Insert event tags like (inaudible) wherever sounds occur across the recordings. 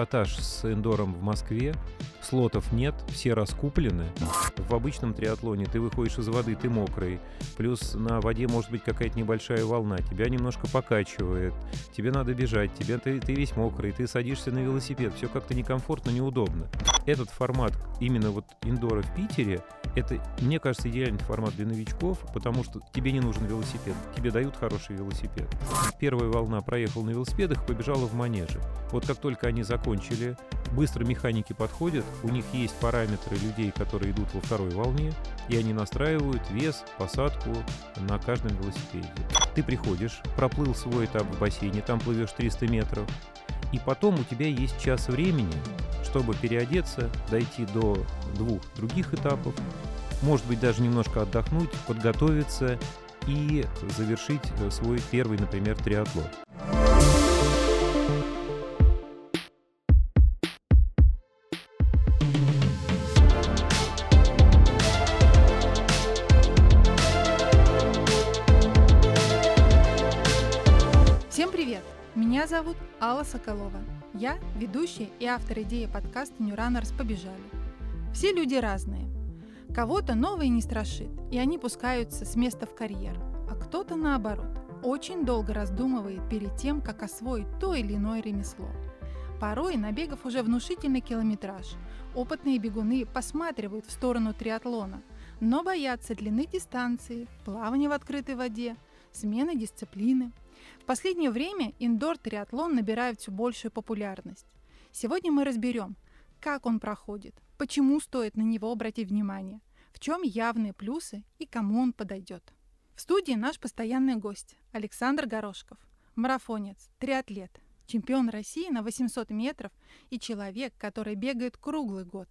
ажиотаж с индором в Москве, слотов нет, все раскуплены. В обычном триатлоне ты выходишь из воды, ты мокрый, плюс на воде может быть какая-то небольшая волна, тебя немножко покачивает, тебе надо бежать, тебе, ты, ты весь мокрый, ты садишься на велосипед, все как-то некомфортно, неудобно. Этот формат именно вот индора в Питере, это, мне кажется, идеальный формат для новичков, потому что тебе не нужен велосипед, тебе дают хороший велосипед. Первая волна проехал на велосипедах, побежала в манеже. Вот как только они закончили, быстро механики подходят, у них есть параметры людей, которые идут во второй волне, и они настраивают вес, посадку на каждом велосипеде. Ты приходишь, проплыл свой этап в бассейне, там плывешь 300 метров, и потом у тебя есть час времени, чтобы переодеться, дойти до двух других этапов, может быть, даже немножко отдохнуть, подготовиться и завершить э, свой первый, например, триатлон. Меня зовут Алла Соколова. Я ведущая и автор идеи подкаста New Runners «Побежали». Все люди разные. Кого-то новое не страшит, и они пускаются с места в карьер, а кто-то наоборот, очень долго раздумывает перед тем, как освоить то или иное ремесло. Порой, набегав уже внушительный километраж, опытные бегуны посматривают в сторону триатлона, но боятся длины дистанции, плавания в открытой воде, смены дисциплины – в последнее время индор-триатлон набирает все большую популярность. Сегодня мы разберем, как он проходит, почему стоит на него обратить внимание, в чем явные плюсы и кому он подойдет. В студии наш постоянный гость Александр Горошков, марафонец, триатлет, чемпион России на 800 метров и человек, который бегает круглый год.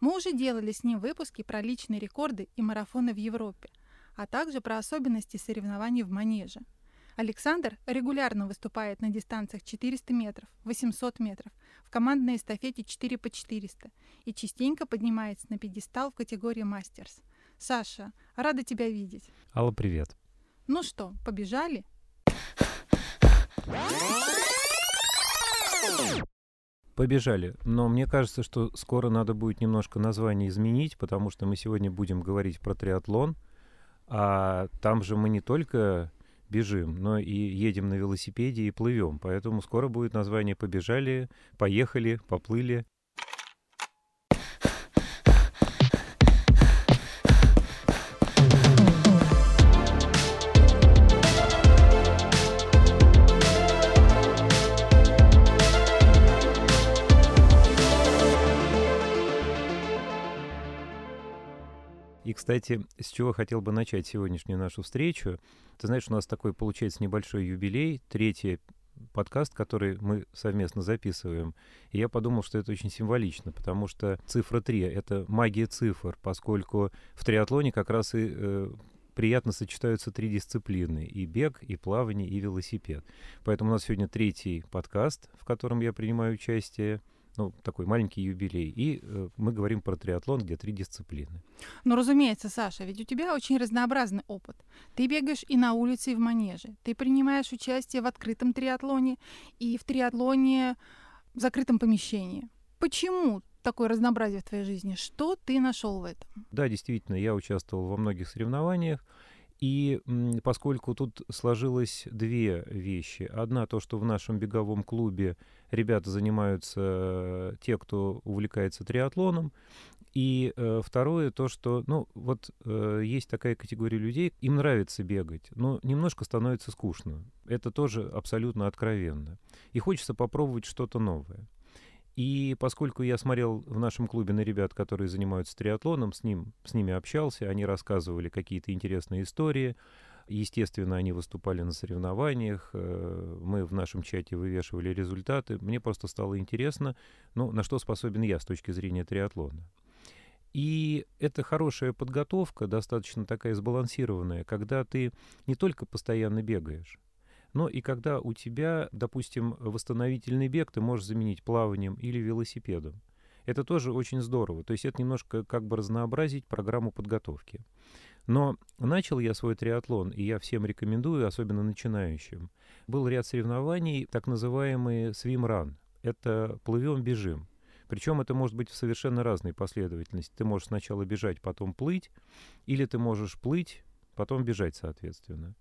Мы уже делали с ним выпуски про личные рекорды и марафоны в Европе, а также про особенности соревнований в манеже – Александр регулярно выступает на дистанциях 400 метров, 800 метров, в командной эстафете 4 по 400 и частенько поднимается на пьедестал в категории мастерс. Саша, рада тебя видеть. Алла, привет. Ну что, побежали? Побежали. Но мне кажется, что скоро надо будет немножко название изменить, потому что мы сегодня будем говорить про триатлон. А там же мы не только бежим, но и едем на велосипеде и плывем. Поэтому скоро будет название «Побежали», «Поехали», «Поплыли». Кстати, с чего хотел бы начать сегодняшнюю нашу встречу. Ты знаешь, у нас такой получается небольшой юбилей, третий подкаст, который мы совместно записываем. И я подумал, что это очень символично, потому что цифра 3 — это магия цифр, поскольку в триатлоне как раз и э, приятно сочетаются три дисциплины — и бег, и плавание, и велосипед. Поэтому у нас сегодня третий подкаст, в котором я принимаю участие — ну, такой маленький юбилей. И э, мы говорим про триатлон, где три дисциплины. Ну, разумеется, Саша, ведь у тебя очень разнообразный опыт. Ты бегаешь и на улице, и в манеже. Ты принимаешь участие в открытом триатлоне и в триатлоне в закрытом помещении. Почему такое разнообразие в твоей жизни? Что ты нашел в этом? Да, действительно, я участвовал во многих соревнованиях. И поскольку тут сложилось две вещи. Одна то, что в нашем беговом клубе ребята занимаются те, кто увлекается триатлоном. И э, второе то, что, ну, вот э, есть такая категория людей, им нравится бегать, но немножко становится скучно. Это тоже абсолютно откровенно. И хочется попробовать что-то новое. И поскольку я смотрел в нашем клубе на ребят, которые занимаются триатлоном, с, ним, с ними общался, они рассказывали какие-то интересные истории. Естественно, они выступали на соревнованиях, э, мы в нашем чате вывешивали результаты. Мне просто стало интересно, ну, на что способен я с точки зрения триатлона. И это хорошая подготовка, достаточно такая сбалансированная, когда ты не только постоянно бегаешь, но и когда у тебя, допустим, восстановительный бег ты можешь заменить плаванием или велосипедом. Это тоже очень здорово. То есть это немножко как бы разнообразить программу подготовки. Но начал я свой триатлон, и я всем рекомендую, особенно начинающим. Был ряд соревнований, так называемые run. это плывем, бежим. Причем это может быть в совершенно разной последовательности. Ты можешь сначала бежать, потом плыть, или ты можешь плыть, потом бежать, соответственно.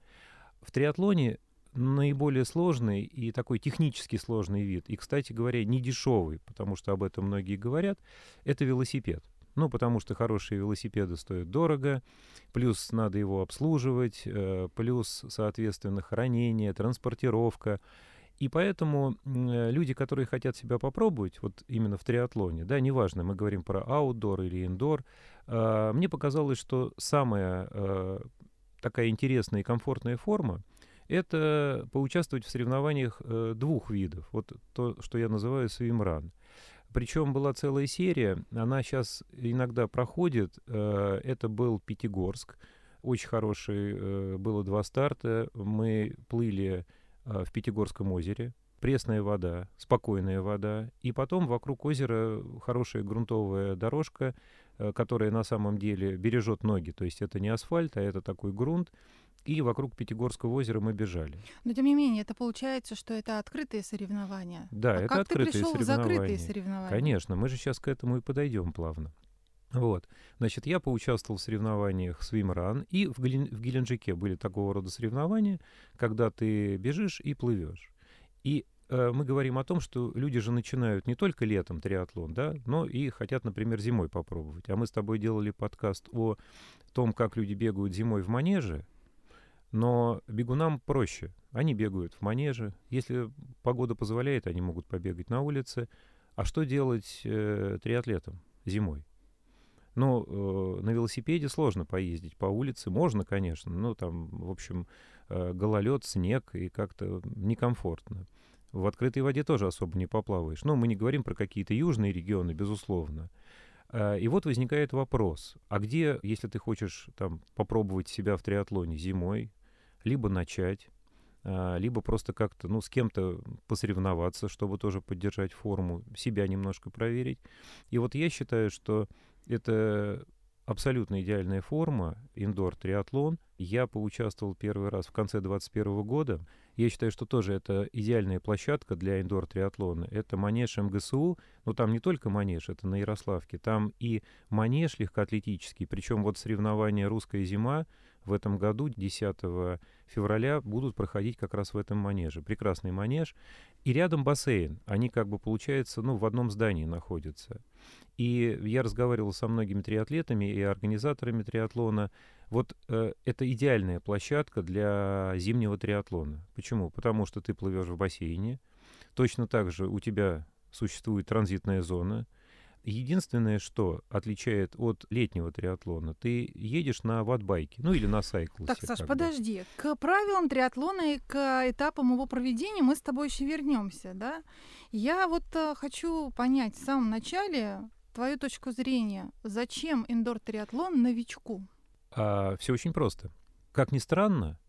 В триатлоне наиболее сложный и такой технически сложный вид, и, кстати говоря, не дешевый, потому что об этом многие говорят, это велосипед. Ну, потому что хорошие велосипеды стоят дорого, плюс надо его обслуживать, э, плюс, соответственно, хранение, транспортировка. И поэтому э, люди, которые хотят себя попробовать, вот именно в триатлоне, да, неважно, мы говорим про аутдор или индор, э, мне показалось, что самая такая интересная и комфортная форма — это поучаствовать в соревнованиях двух видов. Вот то, что я называю свимран — причем была целая серия, она сейчас иногда проходит. Э, это был Пятигорск, очень хороший, э, было два старта. Мы плыли э, в Пятигорском озере, пресная вода, спокойная вода, и потом вокруг озера хорошая грунтовая дорожка, которая на самом деле бережет ноги, то есть это не асфальт, а это такой грунт, и вокруг Пятигорского озера мы бежали. Но тем не менее, это получается, что это открытые соревнования. Да, а это как открытые ты пришел соревнования. в закрытые соревнования? Конечно, мы же сейчас к этому и подойдем плавно. Вот. Значит, я поучаствовал в соревнованиях Swim и в, Гелен... в Геленджике были такого рода соревнования, когда ты бежишь и плывешь. И э, мы говорим о том, что люди же начинают не только летом триатлон, да, но и хотят, например, зимой попробовать. А мы с тобой делали подкаст о том, как люди бегают зимой в манеже, но бегунам проще. Они бегают в манеже. Если погода позволяет, они могут побегать на улице. А что делать э, триатлетам зимой? Ну, э, на велосипеде сложно поездить по улице. Можно, конечно, но там, в общем, э, гололед, снег и как-то некомфортно. В открытой воде тоже особо не поплаваешь. Но мы не говорим про какие-то южные регионы, безусловно. Э, и вот возникает вопрос, а где, если ты хочешь там попробовать себя в триатлоне зимой, либо начать, а, либо просто как-то, ну, с кем-то посоревноваться, чтобы тоже поддержать форму, себя немножко проверить. И вот я считаю, что это абсолютно идеальная форма, индор-триатлон. Я поучаствовал первый раз в конце 2021 года. Я считаю, что тоже это идеальная площадка для индор-триатлона. Это манеж МГСУ, но там не только манеж, это на Ярославке, там и манеж легкоатлетический, причем вот соревнования «Русская зима», в этом году, 10 февраля, будут проходить как раз в этом манеже. Прекрасный манеж. И рядом бассейн. Они как бы, получается, ну, в одном здании находятся. И я разговаривал со многими триатлетами и организаторами триатлона. Вот э, это идеальная площадка для зимнего триатлона. Почему? Потому что ты плывешь в бассейне. Точно так же у тебя существует транзитная зона. Единственное, что отличает от летнего триатлона, ты едешь на ватбайке, ну или на сайклусе. Так, Саш, подожди. К правилам триатлона и к этапам его проведения мы с тобой еще вернемся, да? Я вот э, хочу понять в самом начале твою точку зрения. Зачем индор-триатлон новичку? А, все очень просто. Как ни странно,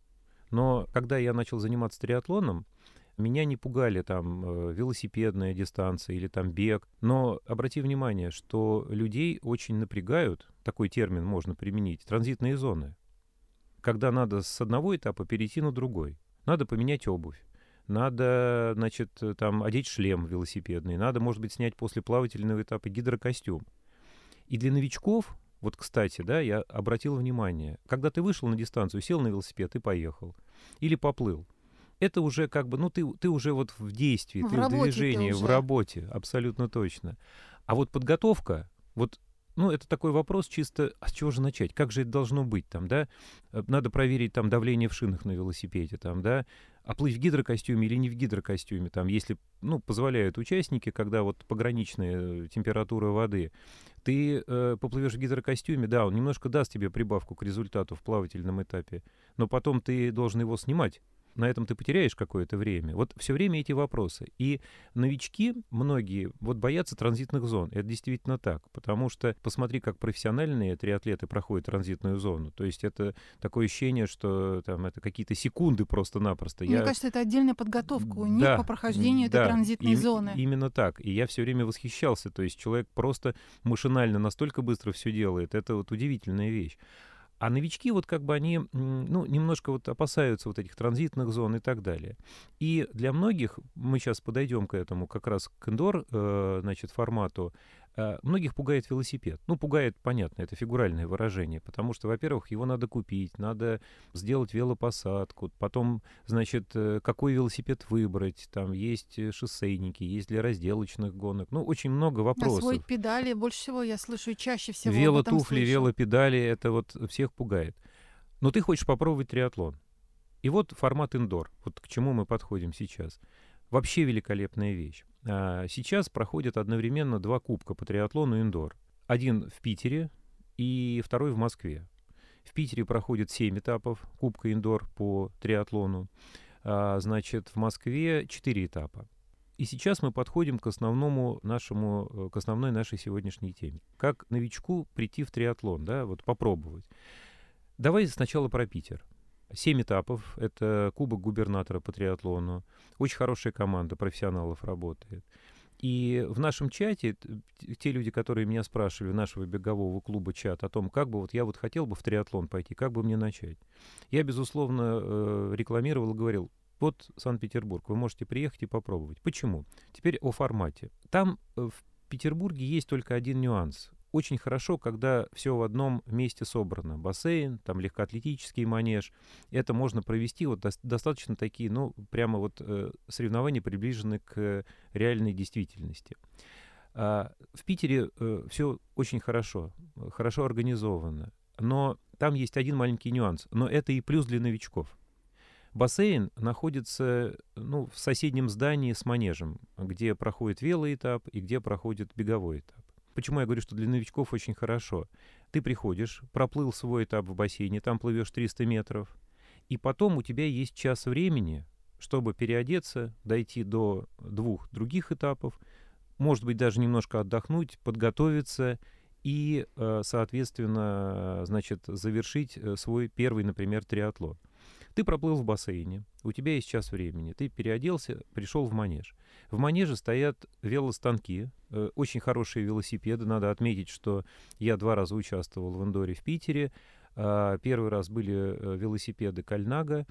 но когда я начал заниматься триатлоном, меня не пугали там э, велосипедная дистанция или там бег. Но обрати внимание, что людей очень напрягают, такой термин можно применить, транзитные зоны. Когда надо с одного этапа перейти на другой. Надо поменять обувь. Надо, значит, там одеть шлем велосипедный. Надо, может быть, снять после плавательного этапа гидрокостюм. И для новичков, вот, кстати, да, я обратил внимание, когда ты вышел на дистанцию, сел на велосипед и поехал. Или поплыл это уже как бы, ну, ты, ты уже вот в действии, в ты в движении, ты в работе, абсолютно точно. А вот подготовка, вот ну, это такой вопрос чисто, а с чего же начать? Как же это должно быть там, да? Э, надо проверить там давление в шинах на велосипеде, там, да? А плыть в гидрокостюме или не в гидрокостюме, там, если, ну, позволяют участники, когда вот пограничная температура воды, ты э, поплывешь в гидрокостюме, да, он немножко даст тебе прибавку к результату в плавательном этапе, но потом ты должен его снимать на этом ты потеряешь какое-то время. Вот все время эти вопросы. И новички, многие, вот боятся транзитных зон. Это действительно так. Потому что посмотри, как профессиональные триатлеты проходят транзитную зону. То есть это такое ощущение, что там это какие-то секунды просто-напросто. Мне я... кажется, это отдельная подготовка у них да, по прохождению да, этой транзитной и, зоны. Именно так. И я все время восхищался. То есть человек просто машинально настолько быстро все делает. Это вот удивительная вещь. А новички вот как бы они, ну, немножко вот опасаются вот этих транзитных зон и так далее. И для многих, мы сейчас подойдем к этому, как раз к индор, э, значит, формату, многих пугает велосипед. Ну, пугает, понятно, это фигуральное выражение, потому что, во-первых, его надо купить, надо сделать велопосадку, потом, значит, э, какой велосипед выбрать, там есть шоссейники, есть для разделочных гонок, ну, очень много вопросов. Освоить педали, больше всего я слышу и чаще всего Велотуфли, велопедали, это вот всех пугает. Но ты хочешь попробовать триатлон. И вот формат индор, вот к чему мы подходим сейчас. Вообще великолепная вещь. А, сейчас проходят одновременно два кубка по триатлону индор. Один в Питере и второй в Москве. В Питере проходит 7 этапов Кубка индор по триатлону. А, значит, в Москве 4 этапа. И сейчас мы подходим к основному нашему, э, к основной нашей сегодняшней теме. Как новичку прийти в триатлон, да, вот попробовать. Давай сначала про Питер. Семь этапов. Это Кубок губернатора по триатлону. Очень хорошая команда профессионалов работает. И в нашем чате те люди, которые меня спрашивали, нашего бегового клуба чат, о том, как бы вот я вот хотел бы в триатлон пойти, как бы мне начать. Я, безусловно, э, рекламировал и говорил, вот Санкт-Петербург, вы можете приехать и попробовать. Почему? Теперь о формате. Там э, в Петербурге есть только один нюанс. Очень хорошо, когда все в одном месте собрано. Бассейн, там легкоатлетический манеж. Это можно провести вот до, достаточно такие, ну, прямо вот э, соревнования приближены к реальной действительности. А в Питере э, все очень хорошо, хорошо организовано. Но там есть один маленький нюанс. Но это и плюс для новичков. Бассейн находится ну, в соседнем здании с манежем, где проходит велоэтап и где проходит беговой этап. Почему я говорю, что для новичков очень хорошо? Ты приходишь, проплыл свой этап в бассейне, там плывешь 300 метров, и потом у тебя есть час времени, чтобы переодеться, дойти до двух других этапов, может быть, даже немножко отдохнуть, подготовиться и, э, соответственно, значит, завершить э, свой первый, например, триатлон. Ты проплыл в бассейне, у тебя есть час времени, ты переоделся, пришел в манеж. В манеже стоят велостанки, э, очень хорошие велосипеды. Надо отметить, что я два раза участвовал в Эндоре в Питере. Э, первый раз были э, велосипеды Кальнага,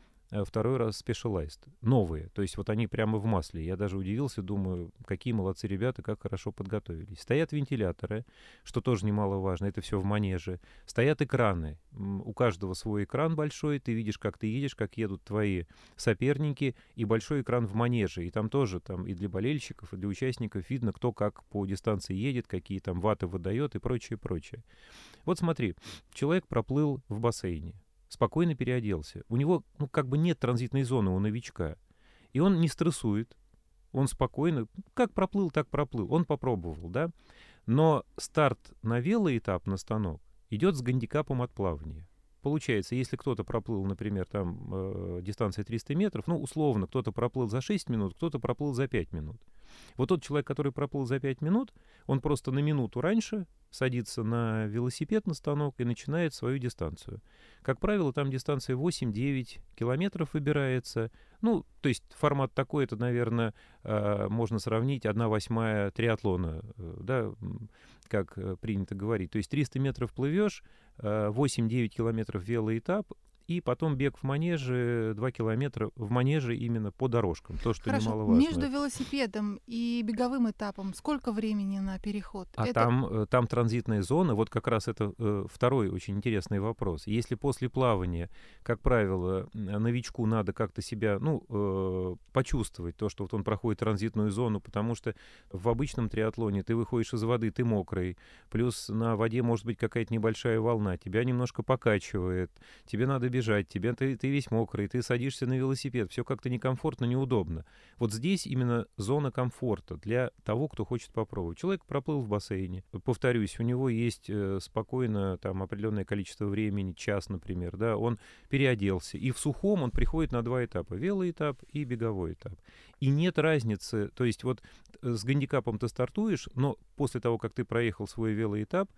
второй раз Specialized. Новые. То есть вот они прямо в масле. Я даже удивился, думаю, какие молодцы ребята, как хорошо подготовились. Стоят вентиляторы, что тоже немаловажно. Это все в манеже. Стоят экраны. У каждого свой экран большой. Ты видишь, как ты едешь, как едут твои соперники. И большой экран в манеже. И там тоже там и для болельщиков, и для участников видно, кто как по дистанции едет, какие там ваты выдает и прочее, прочее. Вот смотри, человек проплыл в бассейне спокойно переоделся. У него, ну, как бы нет транзитной зоны у новичка. И он не стрессует, он спокойно, как проплыл, так проплыл. Он попробовал, да? Но старт на велоэтап на станок идет с гандикапом от плавания. Получается, если кто-то проплыл, например, там э, дистанция 300 метров, ну, условно, кто-то проплыл за 6 минут, кто-то проплыл за 5 минут. Вот тот человек, который проплыл за 5 минут, он просто на минуту раньше садится на велосипед на станок и начинает свою дистанцию. Как правило, там дистанция 8-9 километров выбирается. Ну, то есть формат такой, это, наверное, э, можно сравнить 1 восьмая триатлона, э, да, как э, принято говорить. То есть 300 метров плывешь, 8-9 километров велоэтап, и потом бег в манеже 2 километра в манеже именно по дорожкам, то, что Хорошо. немаловажно. Между велосипедом и беговым этапом сколько времени на переход? А это... там, э, там транзитная зона, вот как раз это э, второй очень интересный вопрос. Если после плавания, как правило, новичку надо как-то себя, ну, э, почувствовать то, что вот он проходит транзитную зону, потому что в обычном триатлоне ты выходишь из воды, ты мокрый, плюс на воде может быть какая-то небольшая волна, тебя немножко покачивает, тебе надо бежать, тебе ты, ты весь мокрый, ты садишься на велосипед, все как-то некомфортно, неудобно. Вот здесь именно зона комфорта для того, кто хочет попробовать. Человек проплыл в бассейне, повторюсь, у него есть э, спокойно там определенное количество времени, час, например, да, он переоделся, и в сухом он приходит на два этапа, велоэтап и беговой этап. И нет разницы, то есть вот э, с гандикапом ты стартуешь, но после того, как ты проехал свой велоэтап,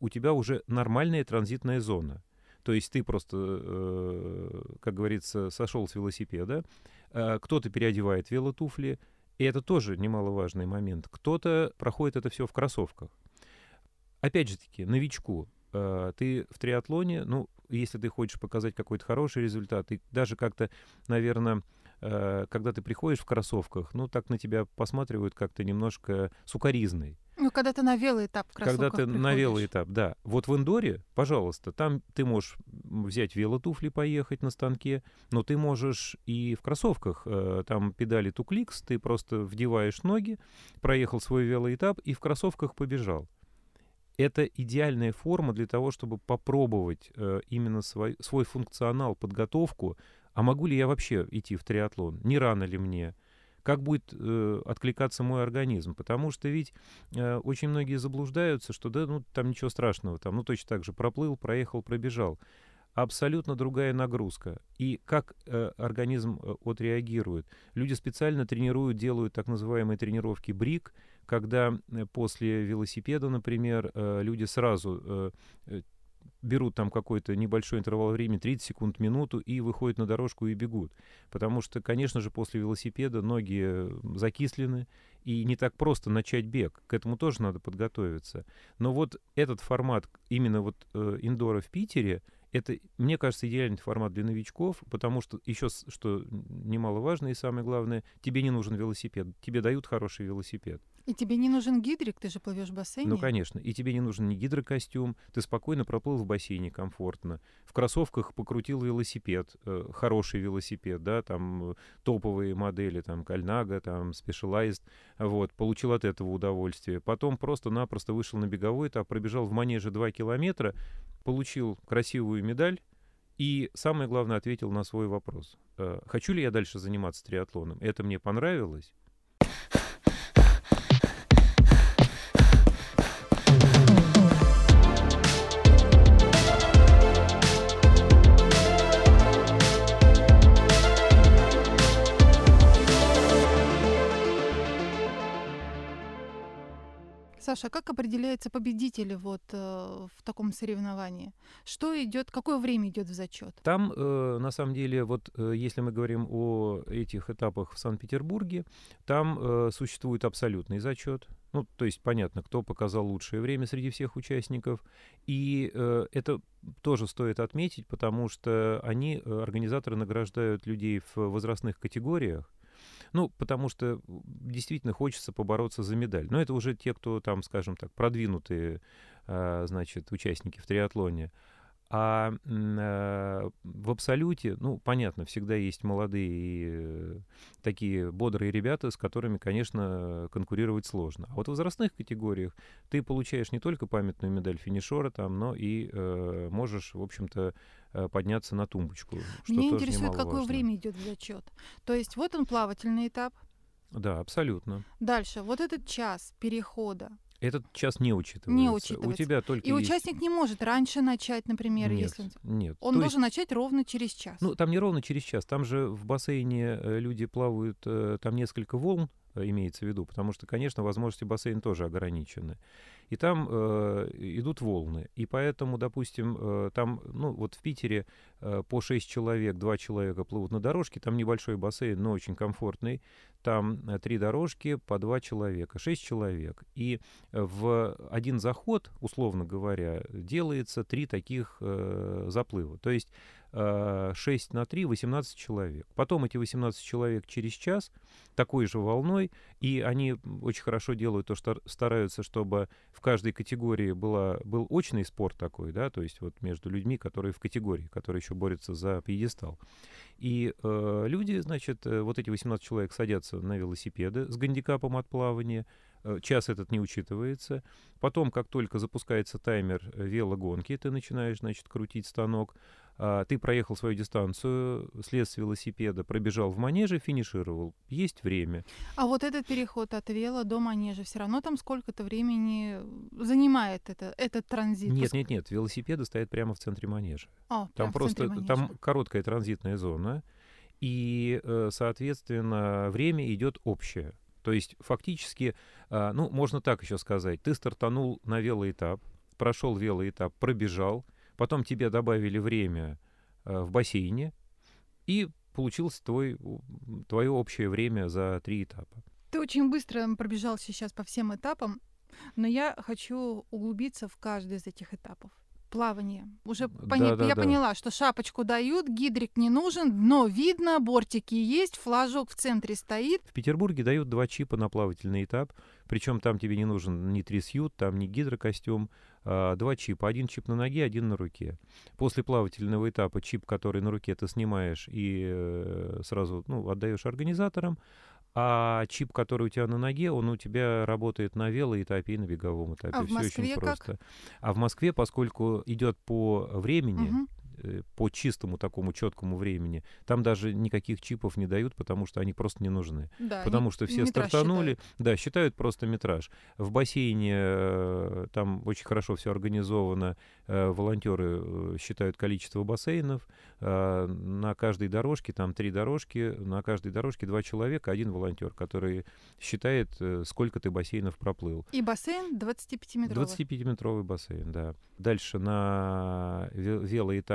у тебя уже нормальная транзитная зона. То есть ты просто, э, как говорится, сошел с велосипеда, э, кто-то переодевает велотуфли, и это тоже немаловажный момент. Кто-то проходит это все в кроссовках. Опять же таки, новичку, э, ты в триатлоне, ну, если ты хочешь показать какой-то хороший результат, и даже как-то, наверное, э, когда ты приходишь в кроссовках, ну, так на тебя посматривают как-то немножко сукоризной. Ну, когда ты на велоэтап в Когда ты приходишь. на велоэтап, да. Вот в индоре, пожалуйста, там ты можешь взять велотуфли, поехать на станке, но ты можешь и в кроссовках. Э, там педали тукликс, ты просто вдеваешь ноги, проехал свой велоэтап и в кроссовках побежал. Это идеальная форма для того, чтобы попробовать э, именно свой, свой функционал, подготовку. А могу ли я вообще идти в триатлон? Не рано ли мне? как будет э, откликаться мой организм. Потому что ведь э, очень многие заблуждаются, что да, ну там ничего страшного, там, ну точно так же проплыл, проехал, пробежал. Абсолютно другая нагрузка. И как э, организм э, отреагирует. Люди специально тренируют, делают так называемые тренировки БРИК, когда э, после велосипеда, например, э, люди сразу э, берут там какой-то небольшой интервал времени, 30 секунд, минуту, и выходят на дорожку и бегут. Потому что, конечно же, после велосипеда ноги закислены, и не так просто начать бег. К этому тоже надо подготовиться. Но вот этот формат именно вот э, индора в Питере, это, мне кажется, идеальный формат для новичков, потому что еще, что немаловажно и самое главное, тебе не нужен велосипед, тебе дают хороший велосипед. И тебе не нужен гидрик, ты же плывешь в бассейне. Ну, конечно. И тебе не нужен ни гидрокостюм, ты спокойно проплыл в бассейне комфортно. В кроссовках покрутил велосипед, э, хороший велосипед, да, там э, топовые модели, там Кальнага, там Specialized, вот, получил от этого удовольствие. Потом просто-напросто вышел на беговой этап, пробежал в манеже 2 километра, получил красивую медаль, и самое главное, ответил на свой вопрос. Э, хочу ли я дальше заниматься триатлоном? Это мне понравилось? Саша, а как определяется победитель вот э, в таком соревновании? Что идет, какое время идет в зачет? Там, э, на самом деле, вот э, если мы говорим о этих этапах в Санкт-Петербурге, там э, существует абсолютный зачет. Ну, то есть понятно, кто показал лучшее время среди всех участников. И э, это тоже стоит отметить, потому что они, э, организаторы, награждают людей в возрастных категориях. Ну, потому что действительно хочется побороться за медаль. Но это уже те, кто там, скажем так, продвинутые, а, значит, участники в триатлоне. А э, в абсолюте, ну, понятно, всегда есть молодые и э, такие бодрые ребята, с которыми, конечно, конкурировать сложно. А вот в возрастных категориях ты получаешь не только памятную медаль финишера там, но и э, можешь, в общем-то, э, подняться на тумбочку. Меня интересует, какое время идет зачет. То есть вот он плавательный этап. Да, абсолютно. Дальше, вот этот час перехода, этот час не учитывается. Не учитывается. У тебя только И есть... участник не может раньше начать, например, нет, если... Нет. Он То должен есть... начать ровно через час. Ну, там не ровно через час. Там же в бассейне э, люди плавают, э, там несколько волн, э, имеется в виду, потому что, конечно, возможности бассейна тоже ограничены и там э, идут волны. И поэтому, допустим, э, там, ну, вот в Питере э, по 6 человек, 2 человека плывут на дорожке, там небольшой бассейн, но очень комфортный, там э, три дорожки по 2 человека, 6 человек. И в один заход, условно говоря, делается три таких э, заплыва. То есть 6 э, на 3 — 18 человек. Потом эти 18 человек через час такой же волной, и они очень хорошо делают то, что стараются, чтобы в каждой категории была, был очный спор такой, да, то есть вот между людьми, которые в категории, которые еще борются за пьедестал. И э, люди, значит, э, вот эти 18 человек садятся на велосипеды с гандикапом от плавания, Э, час этот не учитывается. Потом, как только запускается таймер велогонки, ты начинаешь, значит, крутить станок. А, ты проехал свою дистанцию, слез с велосипеда, пробежал в манеже, финишировал. Есть время. А вот этот переход от вело до манежа, все равно там сколько-то времени занимает это, этот транзит? Нет, нет, нет. Велосипеды стоят прямо в центре манежа. А, там просто там короткая транзитная зона. И, э, соответственно, время идет общее. То есть фактически, а, ну, можно так еще сказать, ты стартанул на велоэтап, прошел велоэтап, пробежал, потом тебе добавили время а, в бассейне, и получилось твой, твое общее время за три этапа. Ты очень быстро пробежал сейчас по всем этапам, но я хочу углубиться в каждый из этих этапов. Плавание. Уже пони- да, я да. поняла, что шапочку дают, гидрик не нужен, дно видно, бортики есть, флажок в центре стоит. В Петербурге дают два чипа на плавательный этап, причем там тебе не нужен ни трисьют, там ни гидрокостюм, а, два чипа. Один чип на ноге, один на руке. После плавательного этапа чип, который на руке ты снимаешь и э, сразу ну, отдаешь организаторам, а чип, который у тебя на ноге, он у тебя работает на велоэтапе и на беговом этапе. А в Всё Москве очень как? просто. А в Москве, поскольку идет по времени, Мгм. Э, по чистому такому четкому времени, там даже никаких чипов не дают, потому что они просто не нужны. Да, Потому что все стартанули, считают. да, считают просто метраж. В бассейне э, там очень хорошо все организовано. э, Волонтеры считают количество бассейнов. На каждой дорожке, там три дорожки, на каждой дорожке два человека, один волонтер, который считает, сколько ты бассейнов проплыл. И бассейн 25-метровый. 25-метровый бассейн, да. Дальше на ве-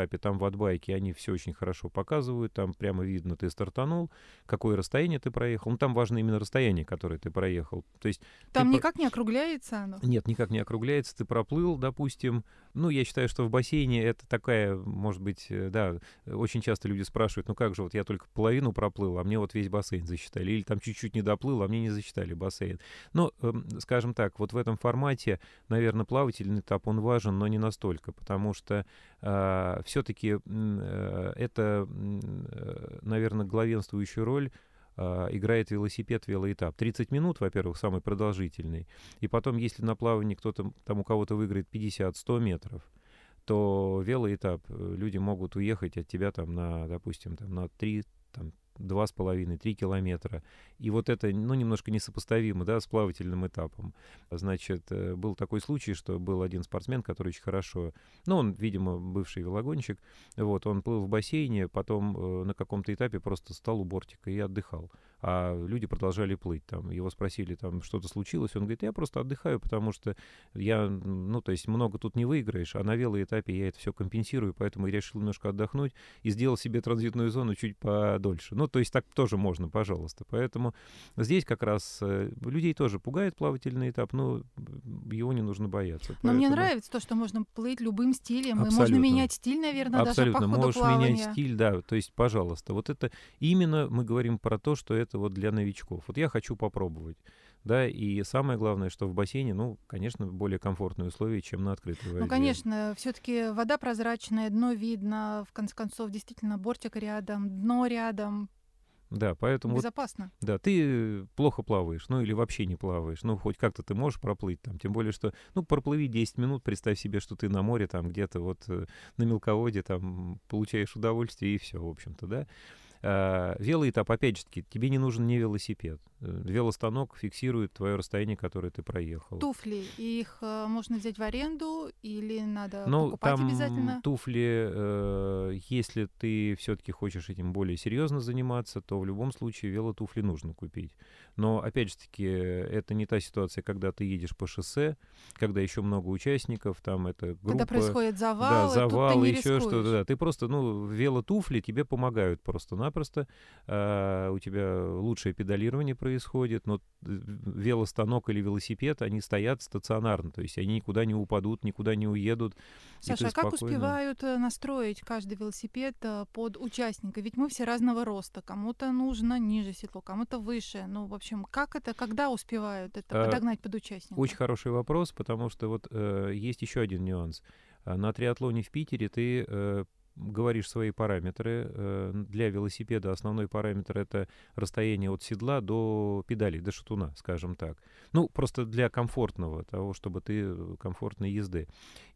велоэтапе, там в отбайке, они все очень хорошо показывают, там прямо видно, ты стартанул, какое расстояние ты проехал. Ну, там важно именно расстояние, которое ты проехал. То есть Там никак не округляется оно. нет, никак не округляется, ты проплыл, допустим. Ну, я считаю, что в бассейне это такая, может быть, э, да, э, очень часто люди спрашивают, ну как же, вот я только половину проплыл, а мне вот весь бассейн засчитали. Или там чуть-чуть не доплыл, а мне не засчитали бассейн. Но, эм, скажем так, вот в этом формате, наверное, плавательный этап, он важен, но не настолько, потому что все-таки это, наверное, главенствующую роль а, играет велосипед, велоэтап. 30 минут, во-первых, самый продолжительный. И потом, если на плавании кто-то, там у кого-то выиграет 50-100 метров, то велоэтап э, люди могут уехать от тебя там на, допустим, там на 3, там, два с половиной, три километра. И вот это, ну, немножко несопоставимо, да, с плавательным этапом. Значит, э, был такой случай, что был один спортсмен, который очень хорошо, ну, он, видимо, бывший велогонщик, вот, он плыл в бассейне, потом э, на каком-то этапе просто стал у бортика и отдыхал. А люди продолжали плыть там. Его спросили, там, что-то случилось, он говорит, я просто отдыхаю, потому что я, ну, то есть много тут не выиграешь, а на велоэтапе я это все компенсирую, поэтому я решил немножко отдохнуть и сделал себе транзитную зону чуть подольше. Ну, то есть так тоже можно, пожалуйста. Поэтому здесь как раз э, людей тоже пугает плавательный этап, но его не нужно бояться. Но мне нравится то, что можно плыть любым стилем. И можно Абсолютно. менять стиль, наверное, Абсолютно, даже по ходу можешь плавания. менять стиль, да, то есть, пожалуйста. Вот это именно мы говорим про то, что это вот для новичков. Вот я хочу попробовать, да, и самое главное, что в бассейне, ну, конечно, более комфортные условия, чем на открытой воде. Ну, конечно, все-таки вода прозрачная, дно видно, в конце концов, действительно, бортик рядом, дно рядом, Да, поэтому вот безопасно. Да, ты плохо плаваешь, ну или вообще не плаваешь. Ну, хоть как-то ты можешь проплыть там. Тем более, что, ну, проплыви 10 минут, представь себе, что ты на море там где-то вот э, на мелководье там получаешь удовольствие и все, в общем-то, да. А, велоэтап, опять же таки, тебе не нужен не велосипед. Э, Велостанок фиксирует твое расстояние, которое ты проехал. Туфли, их э, можно взять в аренду или надо Ну, покупать там обязательно? туфли, э, если ты все-таки хочешь этим более серьезно заниматься, то в любом случае велотуфли нужно купить. Но, опять же таки, это не та ситуация, когда ты едешь по шоссе, когда еще много участников, там это группа... Когда происходит Да, завал, ты не еще что-то. Да. Ты просто, ну, велотуфли тебе помогают просто-напросто. А, у тебя лучшее педалирование происходит, но э, велостанок или велосипед, они стоят стационарно, то есть они никуда не упадут, никуда не уедут. Саша, а как спокойно- успевают э, настроить каждый велосипед э, под участника? Ведь мы все разного роста. Кому-то нужно ниже седло, кому-то выше. Ну, в общем, как это, когда успевают это А, подогнать под участника? Очень хороший вопрос, потому что вот э, есть еще один нюанс. А, На триатлоне в Питере ты э, говоришь свои параметры. Э, для велосипеда основной параметр это расстояние от седла до педалей, до шатуна, скажем так. Ну, просто для комфортного, того, чтобы ты э, комфортной езды.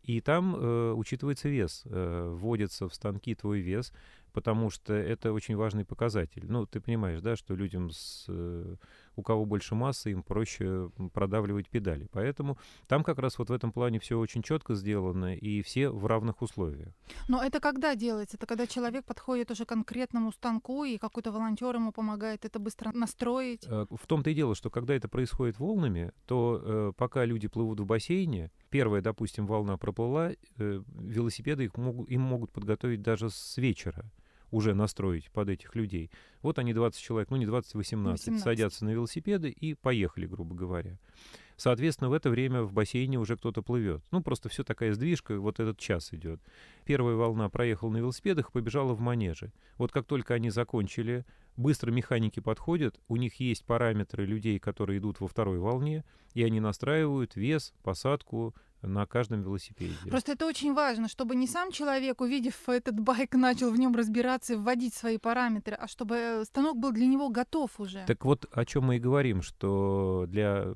И там э, учитывается вес, э, вводится в станки твой вес, потому что это очень важный показатель. Ну, ты понимаешь, да, что людям, с, э, у кого больше массы, им проще продавливать педали. Поэтому там как раз вот в этом плане все очень четко сделано, и все в равных условиях. Но это когда делается? Это когда человек подходит уже к конкретному станку, и какой-то волонтер ему помогает это быстро настроить? Э, В том-то и дело, что когда это происходит волнами, то э, пока люди плывут в бассейне, первая, допустим, волна проплыла, э, велосипеды их могут, им могут подготовить даже с вечера уже настроить под этих людей. Вот они 20 человек, ну не 20, 18, 18. садятся на велосипеды и поехали, грубо говоря. Соответственно, в это время в бассейне уже кто-то плывет. Ну, просто все такая сдвижка, вот этот час идет. Первая волна проехала на велосипедах и побежала в манеже. Вот как только они закончили, быстро механики подходят, у них есть параметры людей, которые идут во второй волне, и они настраивают вес, посадку, на каждом велосипеде. Просто это очень важно, чтобы не сам человек, увидев этот байк, начал в нем разбираться и вводить свои параметры, а чтобы э, станок был для него готов уже. Так вот, о чем мы и говорим, что для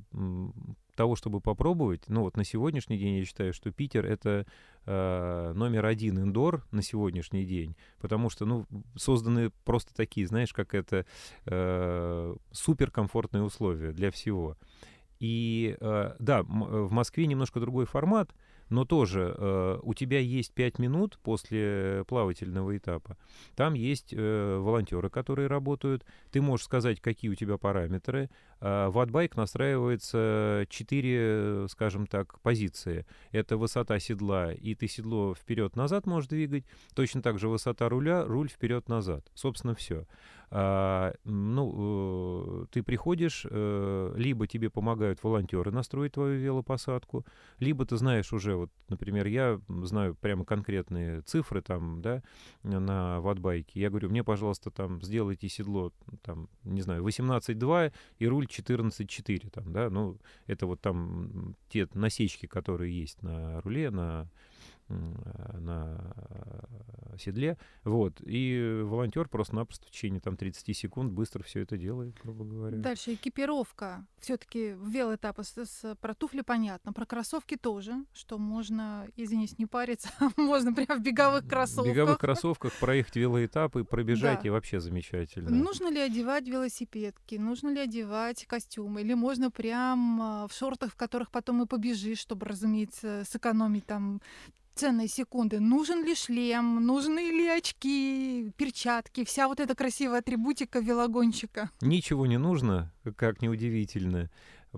того, чтобы попробовать, ну вот на сегодняшний день я считаю, что Питер это э, номер один индор на сегодняшний день, потому что, ну, созданы просто такие, знаешь, как это э, суперкомфортные условия для всего. И э, да, в Москве немножко другой формат, но тоже э, у тебя есть 5 минут после плавательного этапа. Там есть э, волонтеры, которые работают. Ты можешь сказать, какие у тебя параметры. Э, в AdBike настраивается 4, скажем так, позиции. Это высота седла, и ты седло вперед-назад можешь двигать. Точно так же высота руля, руль вперед-назад. Собственно, все. А, ну, э, ты приходишь, э, либо тебе помогают волонтеры настроить твою велопосадку, либо ты знаешь уже, вот, например, я знаю прямо конкретные цифры там, да, на ватбайке. Я говорю, мне, пожалуйста, там, сделайте седло, там, не знаю, 18.2 и руль 14.4, там, да, ну, это вот там те насечки, которые есть на руле, на на седле. Вот. И волонтер просто-напросто в течение там, 30 секунд быстро все это делает, грубо говоря. Дальше экипировка. Все-таки в велоэтапе с, про туфли понятно, про кроссовки тоже, что можно, извините, не париться, (laughs) можно прямо в беговых кроссовках. В беговых кроссовках проехать велоэтап и пробежать, да. и вообще замечательно. Нужно ли одевать велосипедки, нужно ли одевать костюмы, или можно прям в шортах, в которых потом и побежишь, чтобы, разумеется, сэкономить там ценные секунды. Нужен ли шлем, нужны ли очки, перчатки, вся вот эта красивая атрибутика велогонщика? Ничего не нужно, как неудивительно,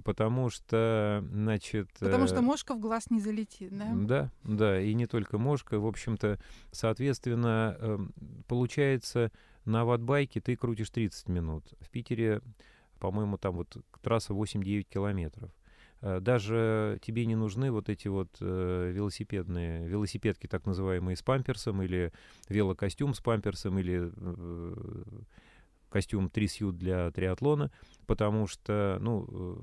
потому что, значит... Потому что э, мошка в глаз не залетит, да? Да, да, и не только мошка. В общем-то, соответственно, эм, получается, на ватбайке ты крутишь 30 минут. В Питере, по-моему, там вот трасса 8-9 километров. Э, даже тебе не нужны вот эти вот э, велосипедные, велосипедки так называемые с памперсом или велокостюм с памперсом или э, костюм трисьют для триатлона, потому что, ну,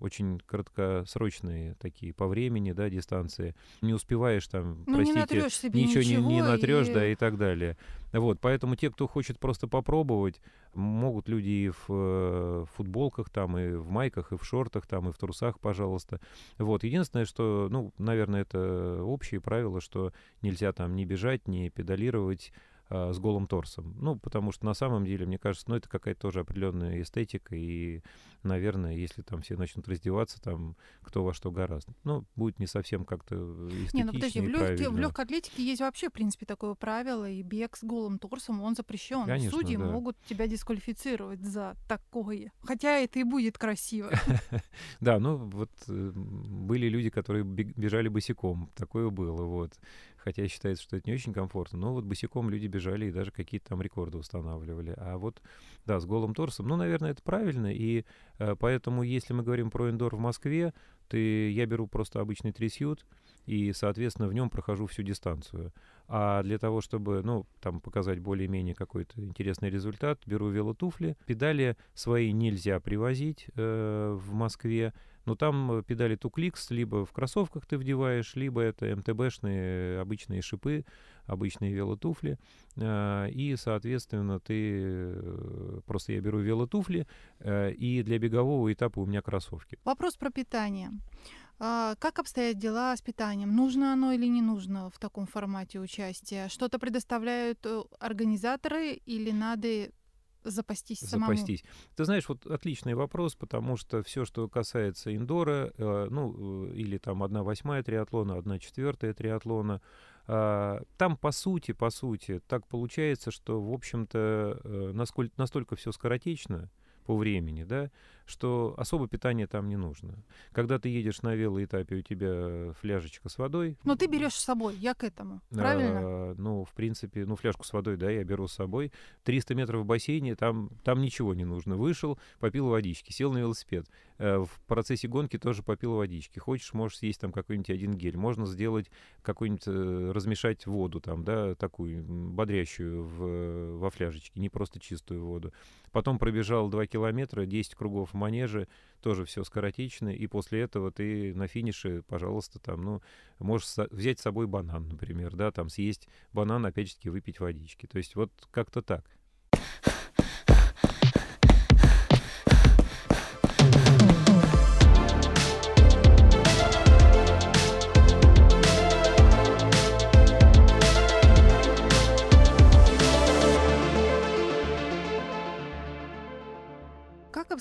очень краткосрочные такие по времени, да, дистанции. Не успеваешь там, ну, простите, не себе ничего, ничего не, не натрешь, и... да, и так далее. Вот, поэтому те, кто хочет просто попробовать, могут люди и в э, футболках там, и в майках, и в шортах там, и в трусах, пожалуйста. Вот, единственное, что, ну, наверное, это общие правила, что нельзя там не бежать, не педалировать, а, с голым торсом. Ну, потому что на самом деле, мне кажется, ну, это какая-то тоже определенная эстетика, и, наверное, если там все начнут раздеваться, там кто во что гораздо, ну, будет не совсем как-то эстетично Не, ну подожди, в, лёг- в легкой атлетике есть вообще, в принципе, такое правило, и бег с голым торсом, он запрещен. Конечно, Судьи да. могут тебя дисквалифицировать за такое. Хотя это и будет красиво. (laughs) Да, ну, вот э, были люди, которые бежали босиком, такое было, вот хотя считается, что это не очень комфортно, но вот босиком люди бежали и даже какие-то там рекорды устанавливали. А вот, да, с голым торсом, ну, наверное, это правильно, и э, поэтому, если мы говорим про индор в Москве, то я беру просто обычный трясют, и, соответственно, в нем прохожу всю дистанцию. А для того, чтобы, ну, там, показать более-менее какой-то интересный результат, беру велотуфли. Педали свои нельзя привозить э, в Москве, но там э, педали Тукликс либо в кроссовках ты вдеваешь, либо это МТБшные обычные шипы, обычные велотуфли. А, и, соответственно, ты... Э, просто я беру велотуфли, э, и для бегового этапа у меня кроссовки. Вопрос про питание. А, как обстоят дела с питанием? Нужно оно или не нужно в таком формате участия? Что-то предоставляют организаторы или надо запастись самому? Запастись. Ты знаешь, вот отличный вопрос, потому что все, что касается индора, э, ну, э, или там одна восьмая триатлона, одна четвертая триатлона, э, там по сути, по сути, так получается, что, в общем-то, э, насколько, настолько все скоротечно по времени, да, что особо питание там не нужно. Когда ты едешь на велоэтапе, у тебя фляжечка с водой. Но ты берешь с собой, я к этому, правильно? А, ну, в принципе, ну, фляжку с водой, да, я беру с собой. 300 метров в бассейне, там, там ничего не нужно. Вышел, попил водички, сел на велосипед. Э, в процессе гонки тоже попил водички. Хочешь, можешь съесть там какой-нибудь один гель. Можно сделать какой-нибудь, э, размешать воду там, да, такую бодрящую в, во фляжечке, не просто чистую воду. Потом пробежал 2 километра, 10 кругов в манеже, тоже все скоротечно, и после этого ты на финише, пожалуйста, там, ну, можешь взять с собой банан, например, да, там съесть банан, опять же таки выпить водички. То есть вот как-то так.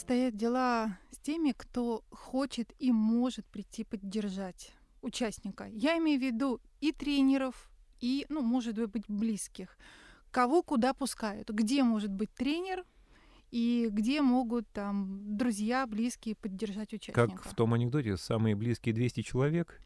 Обстоят дела с теми, кто хочет и может прийти поддержать участника? Я имею в виду и тренеров, и, ну, может быть, близких. Кого куда пускают? Где может быть тренер, и где могут там друзья, близкие поддержать участника. Как в том анекдоте, самые близкие 200 человек.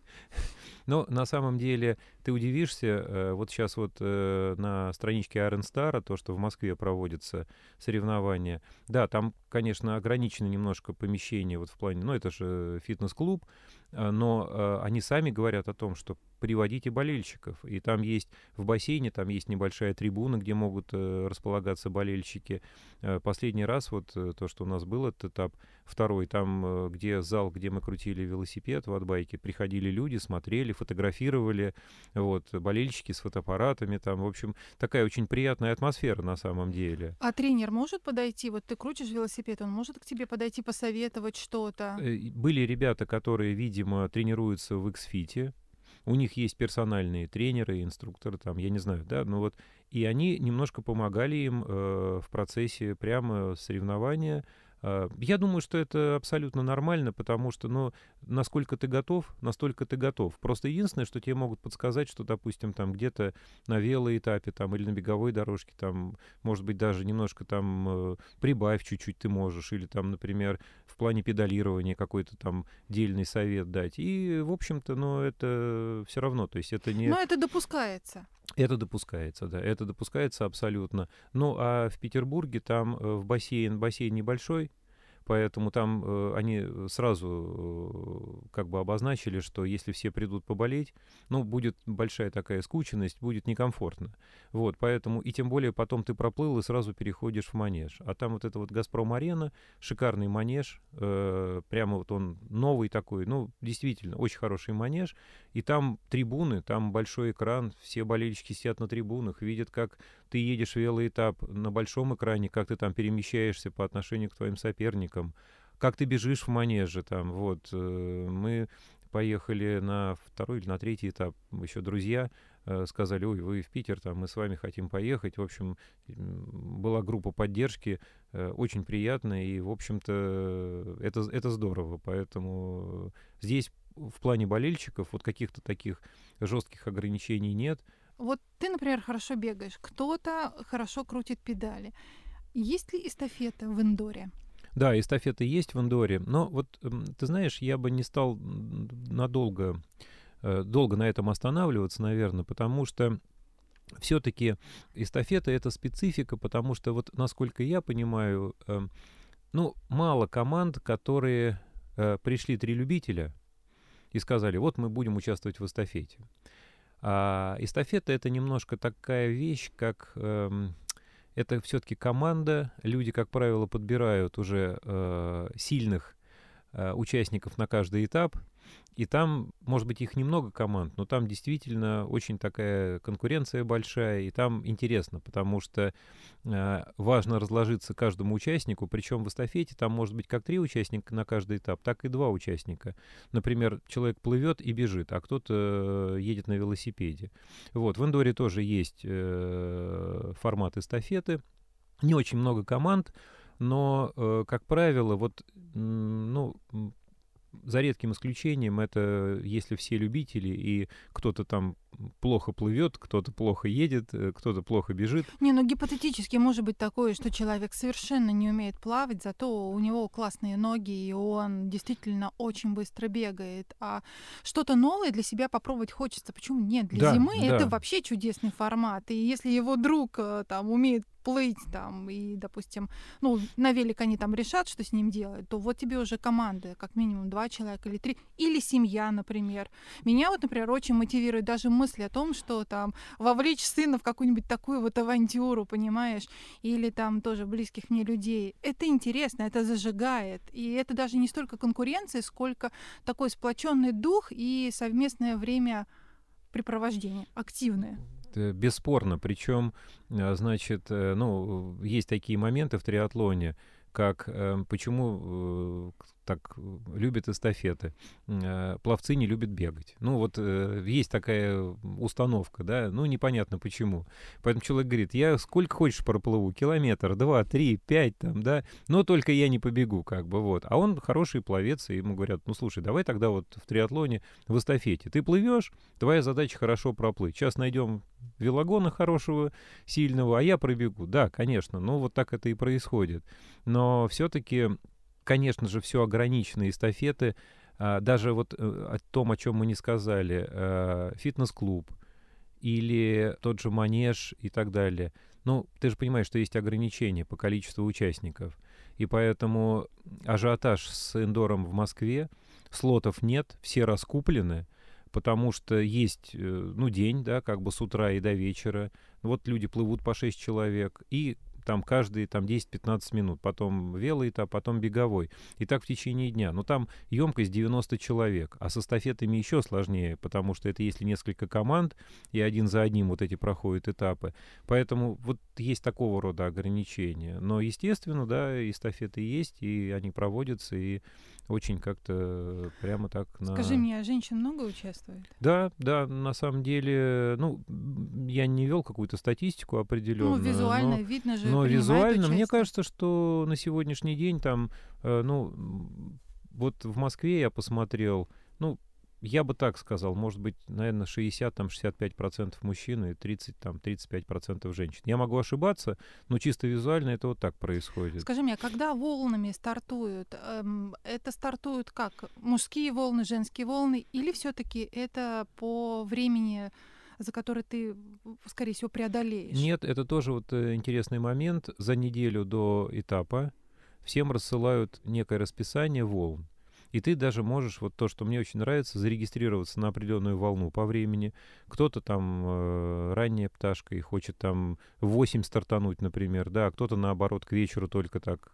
Но на самом деле ты удивишься, э, вот сейчас вот э, на страничке Star, то, что в Москве проводятся соревнования, да, там, конечно, ограничено немножко помещение вот в плане, ну, это же фитнес-клуб, э, но они сами говорят о том, что приводите болельщиков. И там есть в бассейне, там есть небольшая трибуна, где могут э, располагаться болельщики. Э, последний раз вот э, то, что у нас был этот этап, второй, там, э, где зал, где мы крутили велосипед в отбайке, приходили люди, смотрели, фотографировали, вот, болельщики с фотоаппаратами, там, в общем, такая очень приятная атмосфера на самом деле. А тренер может подойти, вот ты крутишь велосипед, он может к тебе подойти, посоветовать что-то? Э, были ребята, которые, видимо, тренируются в Xfit, у них есть персональные тренеры, инструкторы, там, я не знаю, да, ну вот, и они немножко помогали им э, в процессе прямо соревнования, я думаю, что это абсолютно нормально, потому что, ну, насколько ты готов, настолько ты готов. Просто единственное, что тебе могут подсказать, что, допустим, там где-то на велоэтапе там или на беговой дорожке, там, может быть, даже немножко там э, прибавь чуть-чуть ты можешь, или там, например, в плане педалирования какой-то там дельный совет дать. И, в общем-то, ну, это все равно, то есть это не... Но это допускается. Это допускается, да, это допускается абсолютно. Ну, а в Петербурге там э, в бассейн, бассейн небольшой, Поэтому там э, они сразу э, как бы обозначили, что если все придут поболеть, ну, будет большая такая скученность, будет некомфортно. Вот, поэтому, и тем более потом ты проплыл и сразу переходишь в манеж. А там вот это вот «Газпром-арена», шикарный манеж, э, прямо вот он новый такой, ну, действительно, очень хороший манеж. И там трибуны, там большой экран, все болельщики сидят на трибунах, видят, как ты едешь велоэтап на большом экране, как ты там перемещаешься по отношению к твоим соперникам, как ты бежишь в манеже там, вот. Э, мы поехали на второй или на третий этап, еще друзья э, сказали, ой, вы в Питер, там, мы с вами хотим поехать. В общем, была группа поддержки, э, очень приятная, и, в общем-то, это, это здорово. Поэтому здесь в плане болельщиков вот каких-то таких жестких ограничений нет. Вот ты, например, хорошо бегаешь, кто-то хорошо крутит педали. Есть ли эстафета в индоре? Да, эстафеты есть в индоре, но вот ты знаешь, я бы не стал надолго, э, долго на этом останавливаться, наверное, потому что все-таки эстафета это специфика, потому что вот насколько я понимаю, эм, ну мало команд, которые э, пришли три любителя и сказали, вот мы будем участвовать в эстафете. А эстафета это немножко такая вещь, как эм, это все-таки команда. Люди, как правило, подбирают уже э, сильных э, участников на каждый этап. И там, может быть, их немного команд, но там действительно очень такая конкуренция большая, и там интересно, потому что э, важно разложиться каждому участнику, причем в эстафете там может быть как три участника на каждый этап, так и два участника. Например, человек плывет и бежит, а кто-то э, едет на велосипеде. Вот, в Индоре тоже есть э, формат эстафеты, не очень много команд, но, э, как правило, вот, ну, за редким исключением, это если все любители и кто-то там плохо плывет, кто-то плохо едет, э, кто-то плохо бежит. Не, ну гипотетически может быть такое, что человек совершенно не умеет плавать, зато у него классные ноги, и он действительно очень быстро бегает. А что-то новое для себя попробовать хочется. Почему нет? Для Да, зимы да. это вообще чудесный формат. И если его друг э, там умеет плыть там и, допустим, ну, на велик они там решат, что с ним делать, то вот тебе уже команда, как минимум два человека или три, или семья, например. Меня вот, например, очень мотивирует даже мысль о том, что там вовлечь сына в какую-нибудь такую вот авантюру, понимаешь, или там тоже близких мне людей. Это интересно, это зажигает. И это даже не столько конкуренция, сколько такой сплоченный дух и совместное время препровождение, активное. Э, Бесспорно. Причем, э, значит, э, ну, есть такие моменты в триатлоне, как э, почему так э, любят эстафеты. Э, Пловцы не любят бегать. Ну, вот э, есть такая установка, да, ну, непонятно почему. Поэтому человек говорит, я сколько хочешь проплыву, километр, два, три, пять там, да, но только я не побегу, как бы, вот. А он хороший пловец, и ему говорят, ну, слушай, давай тогда вот в триатлоне, в эстафете. Ты плывешь, твоя задача хорошо проплыть. Сейчас найдем велогона хорошего, сильного, а я пробегу. Да, конечно, ну, вот так это и происходит. Но все-таки, конечно же, все ограничено эстафеты, а, даже вот э, о том, о чем мы не сказали, э, фитнес-клуб или тот же манеж и так далее. Ну, ты же понимаешь, что есть ограничения по количеству участников. И поэтому ажиотаж с индором в Москве, слотов нет, все раскуплены, потому что есть, э, ну, день, да, как бы с утра и до вечера. Вот люди плывут по 6 человек, и там каждые там 10-15 минут, потом велоэтап, потом беговой. И так в течение дня. Но там емкость 90 человек, а с эстафетами еще сложнее, потому что это если несколько команд, и один за одним вот эти проходят этапы. Поэтому вот есть такого рода ограничения. Но, естественно, да, эстафеты есть, и они проводятся, и очень как-то прямо так на... Скажи мне, а женщин много участвует? Да, да, на самом деле, ну, я не вел какую-то статистику определенную. Ну, визуально но- видно же. но принимает визуально, мне кажется, что на сегодняшний день там, э, ну, вот в Москве я посмотрел, ну, я бы так сказал, может быть, наверное, 60, там, 65% мужчин и 30, там, 35% женщин. Я могу ошибаться, но чисто визуально это вот так происходит. Скажи мне, а когда волнами стартуют, эм, это стартуют как? Мужские волны, женские волны, или все-таки это по времени, за который ты, скорее всего, преодолеешь? Нет, это тоже вот э, интересный момент. За неделю до этапа всем рассылают некое расписание волн. И ты даже можешь, вот то, что мне очень нравится, зарегистрироваться на определенную волну по времени. Кто-то там э, ранняя пташка и хочет там в 8 стартануть, например, да, а кто-то наоборот к вечеру только так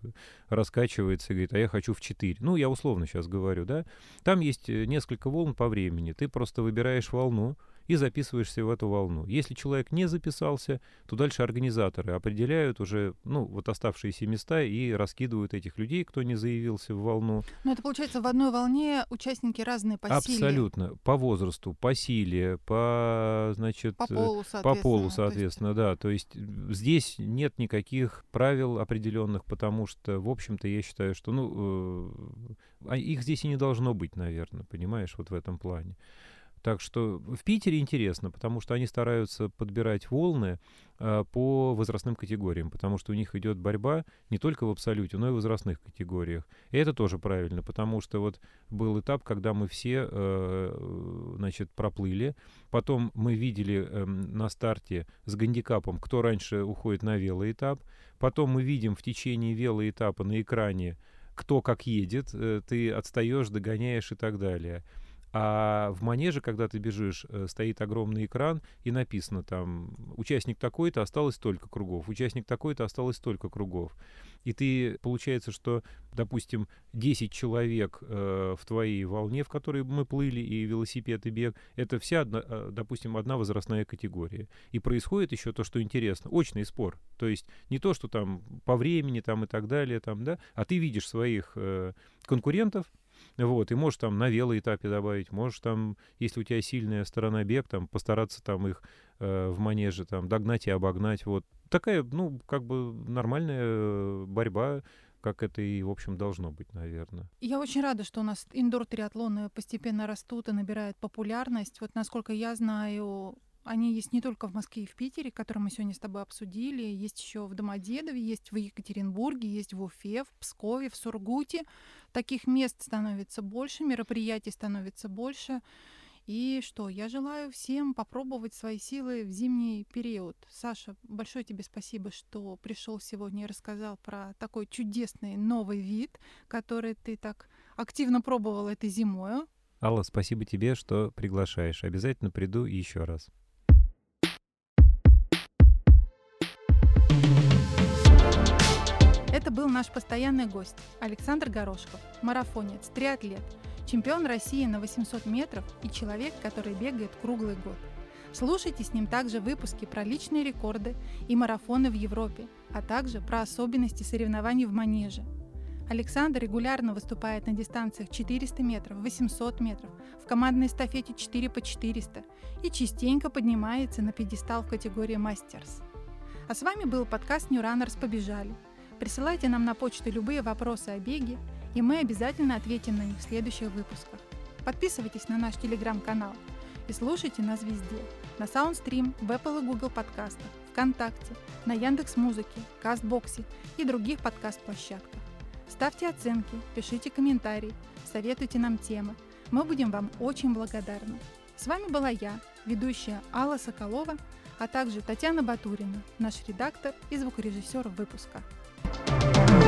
раскачивается и говорит, а я хочу в 4. Ну, я условно сейчас говорю, да. Там есть э, несколько волн по времени. Ты просто выбираешь волну, и записываешься в эту волну. Если человек не записался, то дальше организаторы определяют уже, ну, вот оставшиеся места и раскидывают этих людей, кто не заявился в волну. Но это получается в одной волне участники разные по силе. Абсолютно. По возрасту, по силе, по, значит, По э, полу, по соответственно. полу, То есть соответственно, да. То есть э, здесь нет никаких правил определенных, потому что, в общем-то, я считаю, что, ну, э, а их здесь и не должно быть, наверное, понимаешь, вот в этом плане. Так что в Питере интересно, потому что они стараются подбирать волны э, по возрастным категориям, потому что у них идет борьба не только в абсолюте, но и в возрастных категориях. И это тоже правильно, потому что вот был этап, когда мы все, э, значит, проплыли, потом мы видели э, на старте с гандикапом, кто раньше уходит на велоэтап, потом мы видим в течение велоэтапа на экране, кто как едет, э, ты отстаешь, догоняешь и так далее. А в манеже, когда ты бежишь, э, стоит огромный экран, и написано там, участник такой-то осталось столько кругов, участник такой-то осталось столько кругов. И ты, получается, что, допустим, 10 человек э, в твоей волне, в которой мы плыли, и велосипед, и бег, это вся, одна, э, допустим, одна возрастная категория. И происходит еще то, что интересно, очный спор. То есть не то, что там по времени там и так далее, там, да, а ты видишь своих э, конкурентов, вот, и можешь там на велоэтапе добавить, можешь там, если у тебя сильная сторона бег, там постараться там их э, в манеже там догнать и обогнать. Вот такая, ну, как бы нормальная борьба, как это и, в общем, должно быть, наверное. Я очень рада, что у нас индор-триатлоны постепенно растут и набирают популярность. Вот, насколько я знаю, они есть не только в Москве и в Питере, которые мы сегодня с тобой обсудили, есть еще в Домодедове, есть в Екатеринбурге, есть в Уфе, в Пскове, в Сургуте. Таких мест становится больше, мероприятий становится больше. И что, я желаю всем попробовать свои силы в зимний период. Саша, большое тебе спасибо, что пришел сегодня и рассказал про такой чудесный новый вид, который ты так активно пробовал этой зимой. Алла, спасибо тебе, что приглашаешь. Обязательно приду еще раз. Это был наш постоянный гость Александр Горошков, марафонец, триатлет, чемпион России на 800 метров и человек, который бегает круглый год. Слушайте с ним также выпуски про личные рекорды и марафоны в Европе, а также про особенности соревнований в манеже. Александр регулярно выступает на дистанциях 400 метров, 800 метров, в командной эстафете 4 по 400 и частенько поднимается на пьедестал в категории «Мастерс». А с вами был подкаст New Runners «Побежали». Присылайте нам на почту любые вопросы о беге – и мы обязательно ответим на них в следующих выпусках. Подписывайтесь на наш телеграм-канал и слушайте нас везде. На Soundstream, в Apple и Google подкастах, ВКонтакте, на Яндекс Музыке, Кастбоксе и других подкаст-площадках. Ставьте оценки, пишите комментарии, советуйте нам темы. Мы будем вам очень благодарны. С вами была я, ведущая Алла Соколова, а также Татьяна Батурина, наш редактор и звукорежиссер выпуска. Música